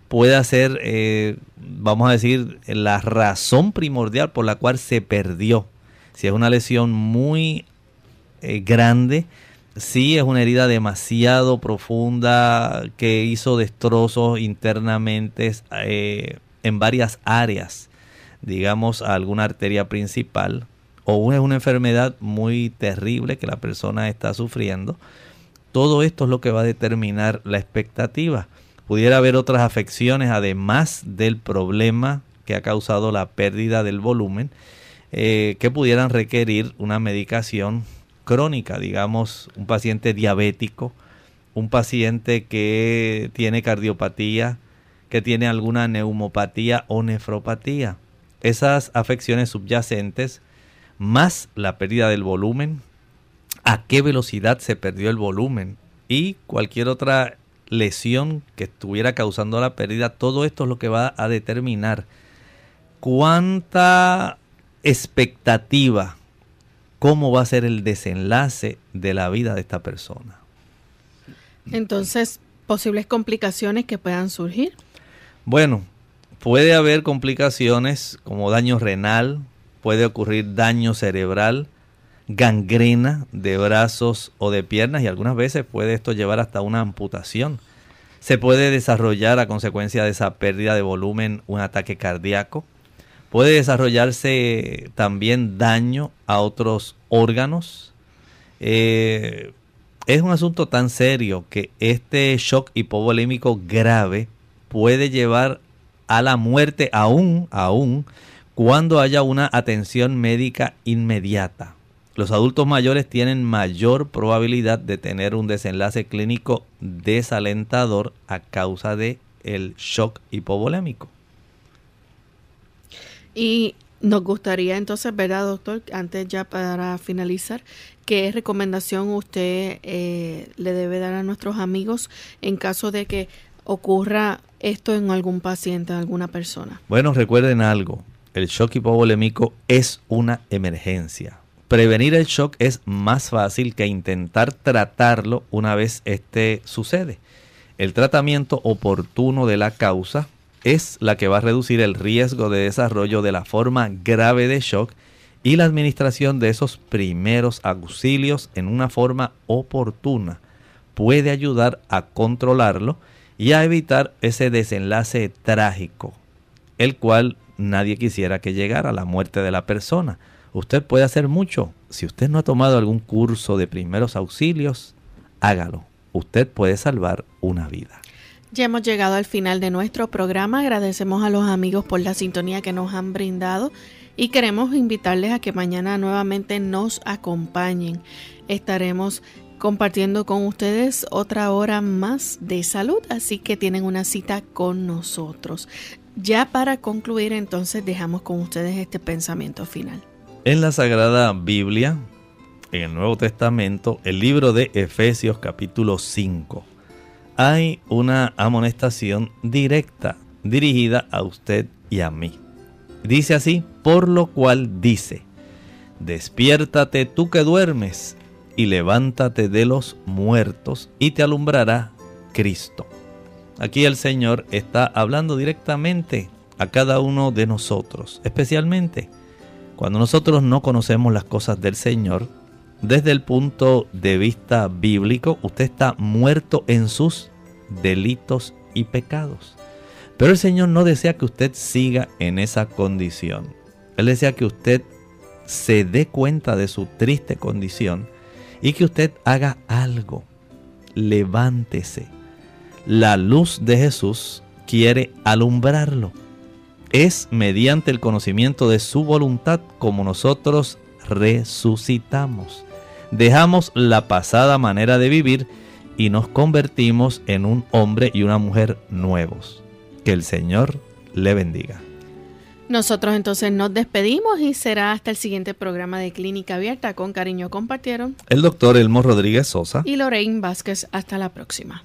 pueda ser, eh, vamos a decir, la razón primordial por la cual se perdió. Si es una lesión muy eh, grande, si es una herida demasiado profunda que hizo destrozos internamente eh, en varias áreas, digamos alguna arteria principal, o es una enfermedad muy terrible que la persona está sufriendo. Todo esto es lo que va a determinar la expectativa. Pudiera haber otras afecciones además del problema que ha causado la pérdida del volumen eh, que pudieran requerir una medicación crónica, digamos un paciente diabético un paciente que tiene cardiopatía, que tiene alguna neumopatía o nefropatía. Esas afecciones subyacentes, más la pérdida del volumen, a qué velocidad se perdió el volumen y cualquier otra lesión que estuviera causando la pérdida, todo esto es lo que va a determinar cuánta expectativa, cómo va a ser el desenlace de la vida de esta persona. Entonces, posibles complicaciones que puedan surgir. Bueno, puede haber complicaciones como daño renal, puede ocurrir daño cerebral, gangrena de brazos o de piernas y algunas veces puede esto llevar hasta una amputación. Se puede desarrollar a consecuencia de esa pérdida de volumen un ataque cardíaco. Puede desarrollarse también daño a otros órganos. Eh, es un asunto tan serio que este shock hipovolémico grave puede llevar a la muerte aún, aún, cuando haya una atención médica inmediata. Los adultos mayores tienen mayor probabilidad de tener un desenlace clínico desalentador a causa de el shock hipovolémico. Y nos gustaría entonces, ¿verdad, doctor? Antes ya para finalizar, ¿qué recomendación usted eh, le debe dar a nuestros amigos en caso de que ocurra esto en algún paciente, en alguna persona? Bueno, recuerden algo, el shock hipovolémico es una emergencia. Prevenir el shock es más fácil que intentar tratarlo una vez este sucede. El tratamiento oportuno de la causa es la que va a reducir el riesgo de desarrollo de la forma grave de shock y la administración de esos primeros auxilios en una forma oportuna puede ayudar a controlarlo y a evitar ese desenlace trágico, el cual nadie quisiera que llegara la muerte de la persona. Usted puede hacer mucho. Si usted no ha tomado algún curso de primeros auxilios, hágalo. Usted puede salvar una vida. Ya hemos llegado al final de nuestro programa. Agradecemos a los amigos por la sintonía que nos han brindado y queremos invitarles a que mañana nuevamente nos acompañen. Estaremos compartiendo con ustedes otra hora más de salud, así que tienen una cita con nosotros. Ya para concluir, entonces dejamos con ustedes este pensamiento final. En la Sagrada Biblia, en el Nuevo Testamento, el libro de Efesios capítulo 5, hay una amonestación directa dirigida a usted y a mí. Dice así, por lo cual dice, despiértate tú que duermes y levántate de los muertos y te alumbrará Cristo. Aquí el Señor está hablando directamente a cada uno de nosotros, especialmente cuando nosotros no conocemos las cosas del Señor, desde el punto de vista bíblico, usted está muerto en sus delitos y pecados. Pero el Señor no desea que usted siga en esa condición. Él desea que usted se dé cuenta de su triste condición y que usted haga algo. Levántese. La luz de Jesús quiere alumbrarlo es mediante el conocimiento de su voluntad como nosotros resucitamos. Dejamos la pasada manera de vivir y nos convertimos en un hombre y una mujer nuevos. Que el Señor le bendiga. Nosotros entonces nos despedimos y será hasta el siguiente programa de Clínica Abierta. Con cariño compartieron El doctor Elmo Rodríguez Sosa y Lorraine Vázquez. Hasta la próxima.